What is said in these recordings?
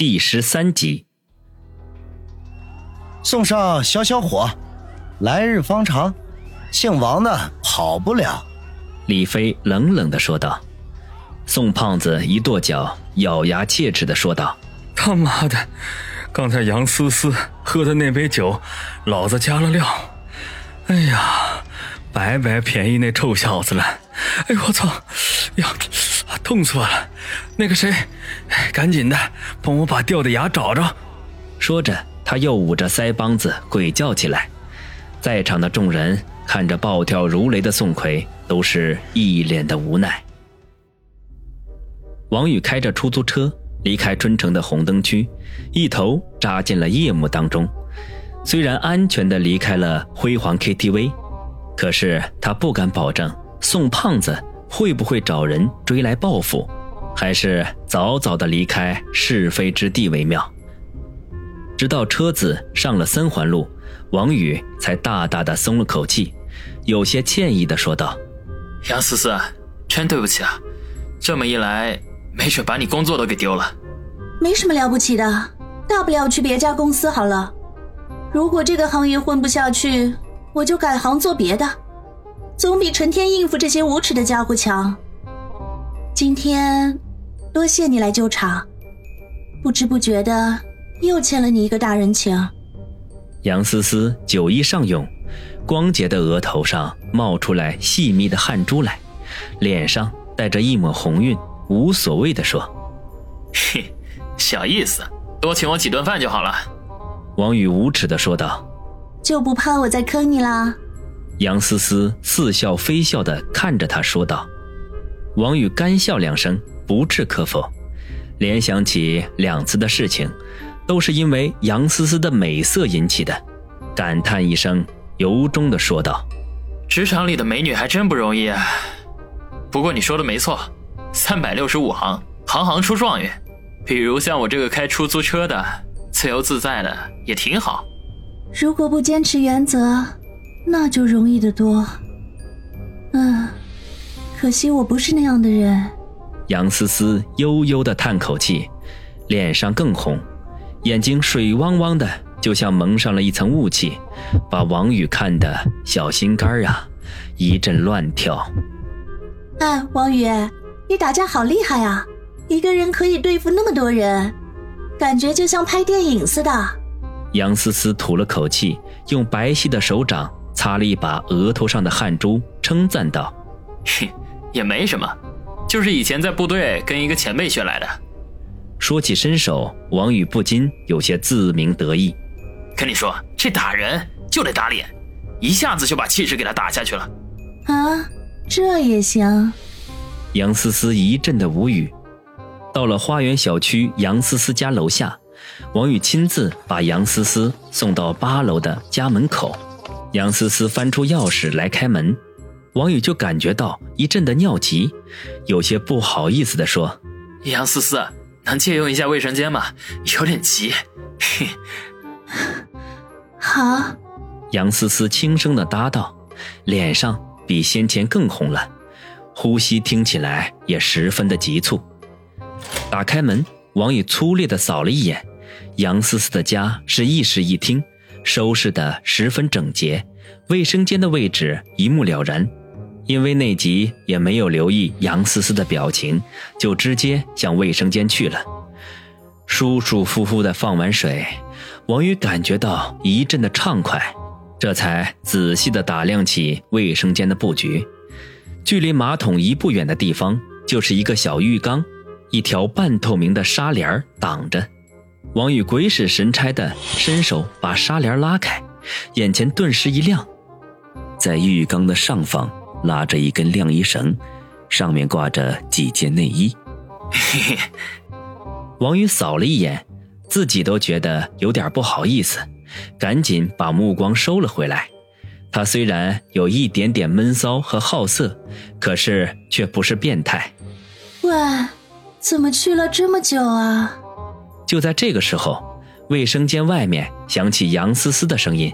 第十三集。送上消消火，来日方长，姓王的跑不了。李飞冷冷的说道。宋胖子一跺脚，咬牙切齿的说道：“他妈的，刚才杨思思喝的那杯酒，老子加了料。哎呀，白白便宜那臭小子了。哎呦我操，呀，痛死我了！那个谁，赶紧的帮我把掉的牙找着。”说着。他又捂着腮帮子鬼叫起来，在场的众人看着暴跳如雷的宋奎，都是一脸的无奈。王宇开着出租车离开春城的红灯区，一头扎进了夜幕当中。虽然安全的离开了辉煌 KTV，可是他不敢保证宋胖子会不会找人追来报复，还是早早的离开是非之地为妙。直到车子上了三环路，王宇才大大的松了口气，有些歉意的说道：“杨思思，真对不起啊，这么一来，没准把你工作都给丢了。没什么了不起的，大不了去别家公司好了。如果这个行业混不下去，我就改行做别的，总比成天应付这些无耻的家伙强。今天，多谢你来救场，不知不觉的。”又欠了你一个大人情。杨思思酒意上涌，光洁的额头上冒出来细密的汗珠来，脸上带着一抹红晕，无所谓的说：“嘿，小意思，多请我几顿饭就好了。”王宇无耻的说道：“就不怕我再坑你啦？”杨思思似笑非笑的看着他说道。王宇干笑两声，不置可否，联想起两次的事情。都是因为杨思思的美色引起的，感叹一声，由衷的说道：“职场里的美女还真不容易啊。不过你说的没错，三百六十五行，行行出状元。比如像我这个开出租车的，自由自在的也挺好。如果不坚持原则，那就容易得多。嗯，可惜我不是那样的人。”杨思思悠悠的叹口气，脸上更红。眼睛水汪汪的，就像蒙上了一层雾气，把王宇看得小心肝啊一阵乱跳。哎，王宇，你打架好厉害啊！一个人可以对付那么多人，感觉就像拍电影似的。杨思思吐了口气，用白皙的手掌擦了一把额头上的汗珠，称赞道：“嘿，也没什么，就是以前在部队跟一个前辈学来的。”说起身手，王宇不禁有些自鸣得意。跟你说，这打人就得打脸，一下子就把气势给他打下去了。啊，这也行？杨思思一阵的无语。到了花园小区杨思思家楼下，王宇亲自把杨思思送到八楼的家门口。杨思思翻出钥匙来开门，王宇就感觉到一阵的尿急，有些不好意思的说：“杨思思。”能借用一下卫生间吗？有点急。嘿，好。杨思思轻声的答道，脸上比先前更红了，呼吸听起来也十分的急促。打开门，王宇粗略的扫了一眼，杨思思的家是一室一厅，收拾的十分整洁，卫生间的位置一目了然。因为内急，也没有留意杨思思的表情，就直接向卫生间去了。舒舒服服的放完水，王宇感觉到一阵的畅快，这才仔细的打量起卫生间的布局。距离马桶一步远的地方，就是一个小浴缸，一条半透明的纱帘挡着。王宇鬼使神差的伸手把纱帘拉开，眼前顿时一亮，在浴缸的上方。拉着一根晾衣绳，上面挂着几件内衣。嘿嘿，王宇扫了一眼，自己都觉得有点不好意思，赶紧把目光收了回来。他虽然有一点点闷骚和好色，可是却不是变态。喂，怎么去了这么久啊？就在这个时候，卫生间外面响起杨思思的声音，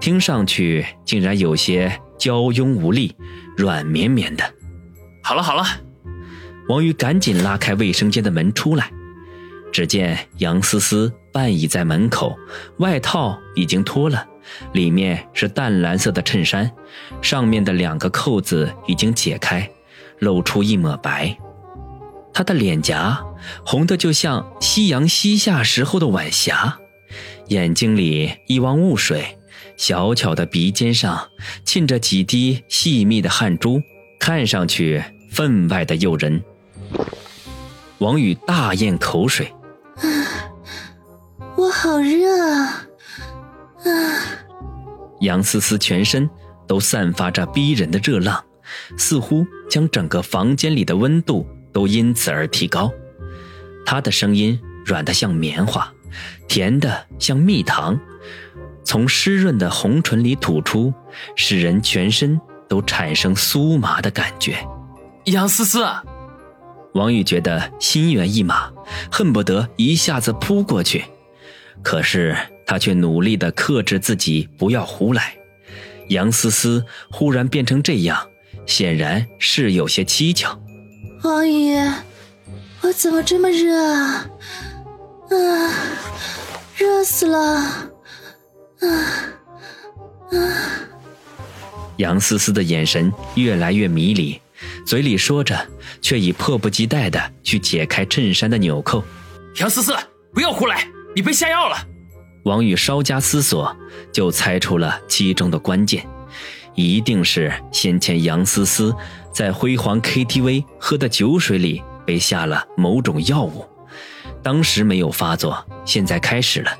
听上去竟然有些。娇慵无力，软绵绵的。好了好了，王宇赶紧拉开卫生间的门出来。只见杨思思半倚在门口，外套已经脱了，里面是淡蓝色的衬衫，上面的两个扣子已经解开，露出一抹白。她的脸颊红的就像夕阳西下时候的晚霞，眼睛里一汪雾水，小巧的鼻尖上沁着几滴细密的汗珠，看上去分外的诱人。王宇大咽口水。啊我好热啊！啊！杨思思全身都散发着逼人的热浪，似乎将整个房间里的温度都因此而提高。她的声音软得像棉花，甜得像蜜糖，从湿润的红唇里吐出，使人全身都产生酥麻的感觉。杨思思。王宇觉得心猿意马，恨不得一下子扑过去，可是他却努力地克制自己，不要胡来。杨思思忽然变成这样，显然是有些蹊跷。王宇，我怎么这么热啊？啊，热死了！啊啊！杨思思的眼神越来越迷离。嘴里说着，却已迫不及待的去解开衬衫的纽扣。杨思思，不要胡来，你被下药了。王宇稍加思索，就猜出了其中的关键，一定是先前杨思思在辉煌 KTV 喝的酒水里被下了某种药物，当时没有发作，现在开始了。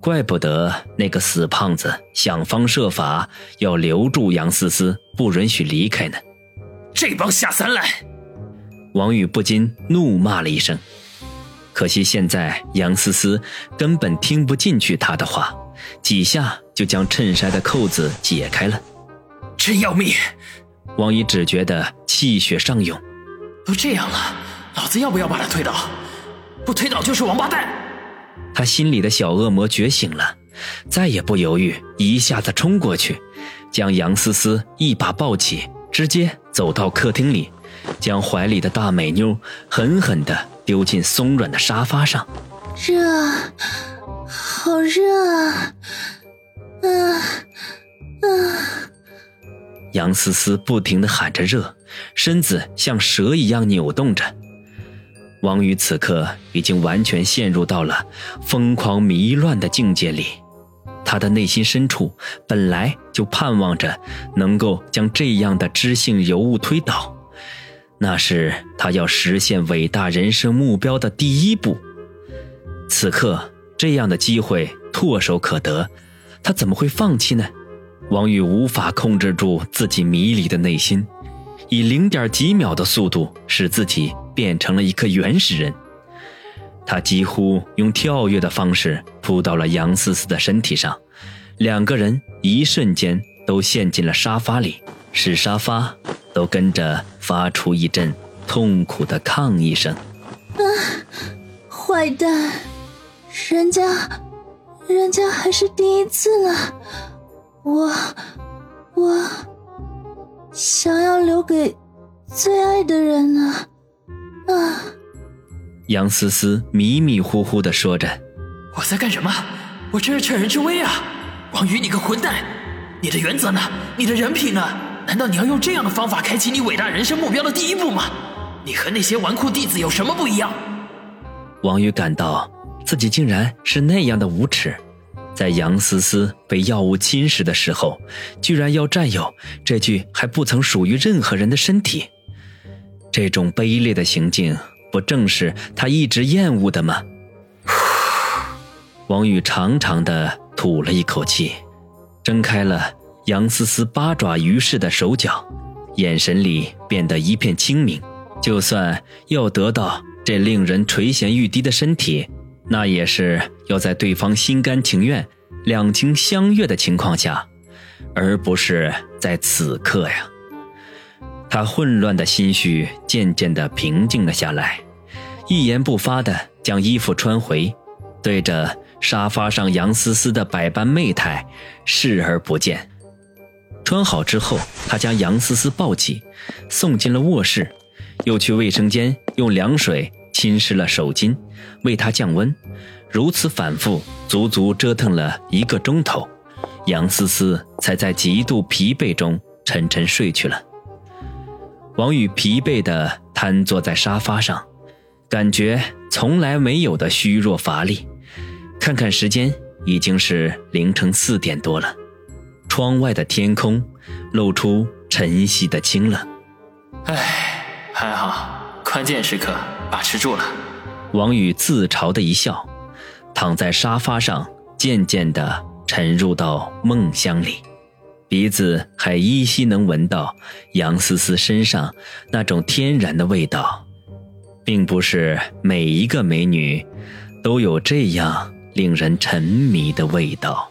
怪不得那个死胖子想方设法要留住杨思思，不允许离开呢。这帮下三滥！王宇不禁怒骂了一声。可惜现在杨思思根本听不进去他的话，几下就将衬衫的扣子解开了。真要命！王姨只觉得气血上涌。都这样了，老子要不要把他推倒？不推倒就是王八蛋！他心里的小恶魔觉醒了，再也不犹豫，一下子冲过去，将杨思思一把抱起。直接走到客厅里，将怀里的大美妞狠狠地丢进松软的沙发上。热，好热啊！啊啊！杨思思不停地喊着热，身子像蛇一样扭动着。王宇此刻已经完全陷入到了疯狂迷乱的境界里。他的内心深处本来就盼望着能够将这样的知性尤物推倒，那是他要实现伟大人生目标的第一步。此刻这样的机会唾手可得，他怎么会放弃呢？王宇无法控制住自己迷离的内心，以零点几秒的速度使自己变成了一个原始人。他几乎用跳跃的方式扑到了杨思思的身体上，两个人一瞬间都陷进了沙发里，使沙发都跟着发出一阵痛苦的抗议声。啊，坏蛋，人家，人家还是第一次呢，我，我想要留给最爱的人呢，啊。杨思思迷迷糊糊的说着：“我在干什么？我这是趁人之危啊！王宇，你个混蛋！你的原则呢？你的人品呢？难道你要用这样的方法开启你伟大人生目标的第一步吗？你和那些纨绔弟子有什么不一样？”王宇感到自己竟然是那样的无耻，在杨思思被药物侵蚀的时候，居然要占有这具还不曾属于任何人的身体，这种卑劣的行径。不正是他一直厌恶的吗？王宇长长的吐了一口气，睁开了杨思思八爪鱼似的手脚，眼神里变得一片清明。就算要得到这令人垂涎欲滴的身体，那也是要在对方心甘情愿、两情相悦的情况下，而不是在此刻呀。他混乱的心绪渐渐的平静了下来，一言不发的将衣服穿回，对着沙发上杨思思的百般媚态视而不见。穿好之后，他将杨思思抱起，送进了卧室，又去卫生间用凉水浸湿了手巾，为他降温。如此反复，足足折腾了一个钟头，杨思思才在极度疲惫中沉沉睡去了。王宇疲惫地瘫坐在沙发上，感觉从来没有的虚弱乏力。看看时间，已经是凌晨四点多了。窗外的天空露出晨曦的清冷。唉，还好，关键时刻把持住了。王宇自嘲的一笑，躺在沙发上，渐渐地沉入到梦乡里。鼻子还依稀能闻到杨思思身上那种天然的味道，并不是每一个美女都有这样令人沉迷的味道。